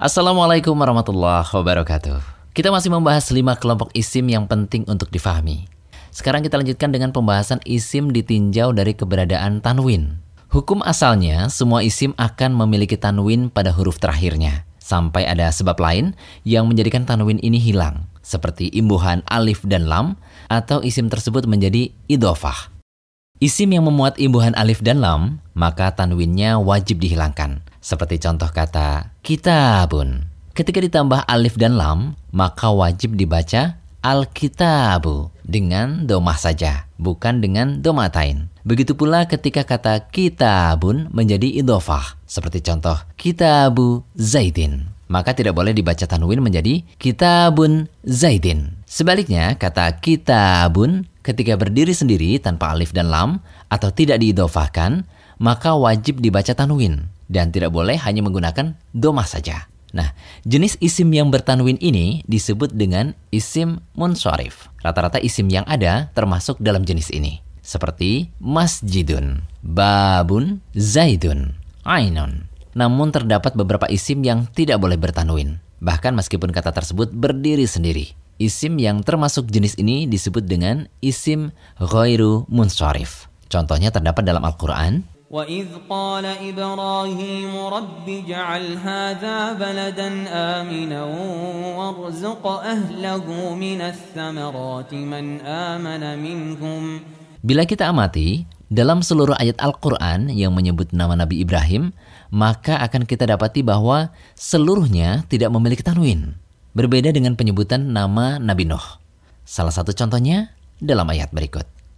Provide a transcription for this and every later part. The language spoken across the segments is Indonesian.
Assalamualaikum warahmatullahi wabarakatuh. Kita masih membahas lima kelompok isim yang penting untuk difahami. Sekarang kita lanjutkan dengan pembahasan isim ditinjau dari keberadaan tanwin. Hukum asalnya, semua isim akan memiliki tanwin pada huruf terakhirnya. Sampai ada sebab lain yang menjadikan tanwin ini hilang. Seperti imbuhan alif dan lam, atau isim tersebut menjadi idofah. Isim yang memuat imbuhan alif dan lam, maka tanwinnya wajib dihilangkan. Seperti contoh kata kitabun. Ketika ditambah alif dan lam, maka wajib dibaca al-kitabu dengan domah saja, bukan dengan domatain. Begitu pula ketika kata kitabun menjadi idofah, seperti contoh kitabu zaidin. Maka tidak boleh dibaca tanwin menjadi kitabun zaidin. Sebaliknya, kata kitabun ketika berdiri sendiri tanpa alif dan lam atau tidak diidofahkan, maka wajib dibaca tanwin dan tidak boleh hanya menggunakan domah saja. Nah, jenis isim yang bertanwin ini disebut dengan isim munsharif. Rata-rata isim yang ada termasuk dalam jenis ini. Seperti masjidun, babun, zaidun, ainun. Namun terdapat beberapa isim yang tidak boleh bertanwin. Bahkan meskipun kata tersebut berdiri sendiri. Isim yang termasuk jenis ini disebut dengan isim ghairu munsharif. Contohnya terdapat dalam Al-Quran, وإذ قال إبراهيم رب اجعل هذا بلدا آمنا وارزق أهله من الثمرات من آمن منهم Bila kita amati, dalam seluruh ayat Al-Quran yang menyebut nama Nabi Ibrahim, maka akan kita dapati bahwa seluruhnya tidak memiliki tanwin. Berbeda dengan penyebutan nama Nabi Nuh. Salah satu contohnya dalam ayat berikut.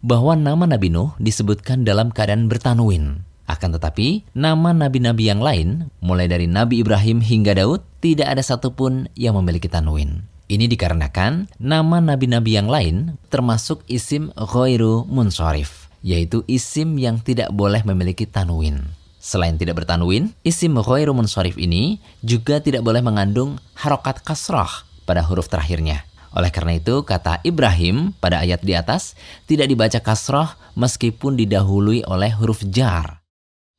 bahwa nama Nabi Nuh disebutkan dalam keadaan bertanwin. Akan tetapi, nama nabi-nabi yang lain, mulai dari Nabi Ibrahim hingga Daud, tidak ada satupun yang memiliki tanwin. Ini dikarenakan nama nabi-nabi yang lain termasuk isim ghairu munsharif, yaitu isim yang tidak boleh memiliki tanwin. Selain tidak bertanwin, isim ghairu munsharif ini juga tidak boleh mengandung harokat kasrah pada huruf terakhirnya. Oleh karena itu, kata Ibrahim pada ayat di atas tidak dibaca kasroh meskipun didahului oleh huruf jar.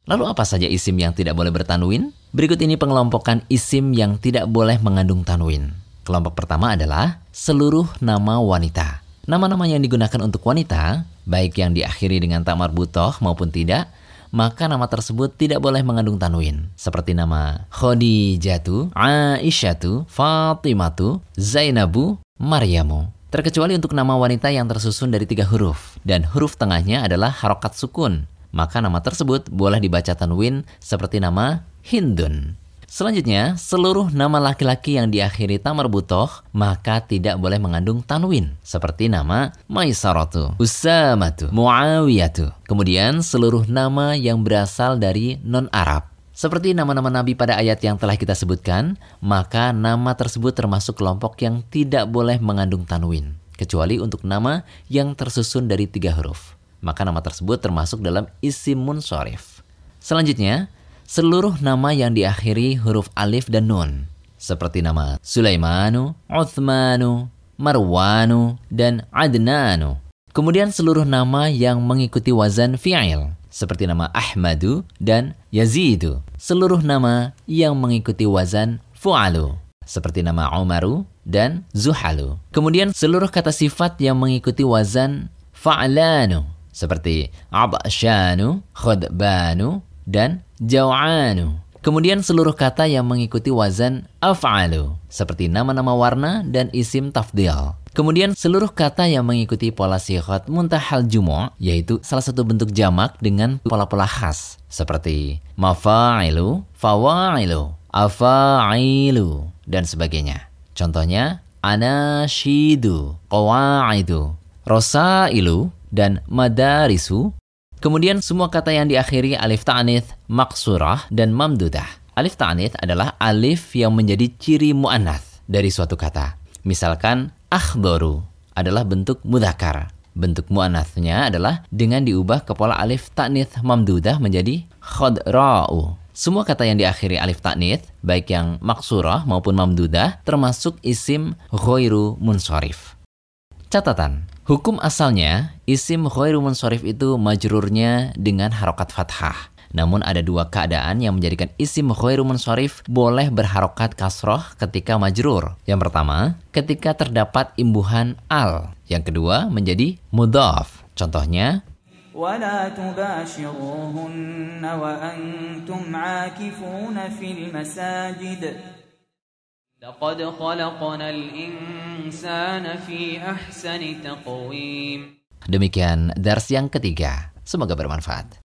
Lalu apa saja isim yang tidak boleh bertanwin? Berikut ini pengelompokan isim yang tidak boleh mengandung tanwin. Kelompok pertama adalah seluruh nama wanita. Nama-nama yang digunakan untuk wanita, baik yang diakhiri dengan tamar butoh maupun tidak, maka nama tersebut tidak boleh mengandung tanwin. Seperti nama Khadijatu, Aisyatu, Fatimatu, Zainabu, Maryamu. Terkecuali untuk nama wanita yang tersusun dari tiga huruf, dan huruf tengahnya adalah harokat sukun. Maka nama tersebut boleh dibaca tanwin seperti nama Hindun. Selanjutnya, seluruh nama laki-laki yang diakhiri tamar butoh maka tidak boleh mengandung tanwin. Seperti nama Maisaratu, Usamatu, Muawiyatu. Kemudian, seluruh nama yang berasal dari non-Arab. Seperti nama-nama nabi pada ayat yang telah kita sebutkan, maka nama tersebut termasuk kelompok yang tidak boleh mengandung tanwin, kecuali untuk nama yang tersusun dari tiga huruf. Maka nama tersebut termasuk dalam isim munsharif. Selanjutnya, seluruh nama yang diakhiri huruf alif dan nun, seperti nama Sulaimanu, Uthmanu, Marwanu, dan Adnanu. Kemudian seluruh nama yang mengikuti wazan fi'il, seperti nama Ahmadu dan Yazidu. Seluruh nama yang mengikuti wazan fu'alu, seperti nama Umaru dan Zuhalu. Kemudian seluruh kata sifat yang mengikuti wazan fa'lanu, seperti Abashanu, Khudbanu, dan Jaw'anu. Kemudian seluruh kata yang mengikuti wazan af'alu, seperti nama-nama warna dan isim tafdil. Kemudian seluruh kata yang mengikuti pola sihat muntahal jumu' yaitu salah satu bentuk jamak dengan pola-pola khas seperti mafa'ilu, fawa'ilu, afa'ilu dan sebagainya. Contohnya anashidu, qawa'idu, rosailu dan madarisu. Kemudian semua kata yang diakhiri alif ta'nith, maksurah dan mamdudah. Alif ta'nits adalah alif yang menjadi ciri mu'annath dari suatu kata. Misalkan akhdoru adalah bentuk mudhakar. Bentuk mu'anathnya adalah dengan diubah kepala alif ta'nits mamdudah menjadi khodra'u. Semua kata yang diakhiri alif ta'nits, baik yang maksurah maupun mamdudah, termasuk isim ghairu munsorif. Catatan, hukum asalnya isim ghairu munsorif itu majrurnya dengan harokat fathah. Namun ada dua keadaan yang menjadikan isim khairu munsharif boleh berharokat kasroh ketika majrur. Yang pertama, ketika terdapat imbuhan al. Yang kedua, menjadi mudhaf. Contohnya, ولا تباشروهن وأنتم عاكفون في المساجد لقد خلقنا الإنسان في أحسن تقويم Demikian dars yang ketiga. Semoga bermanfaat.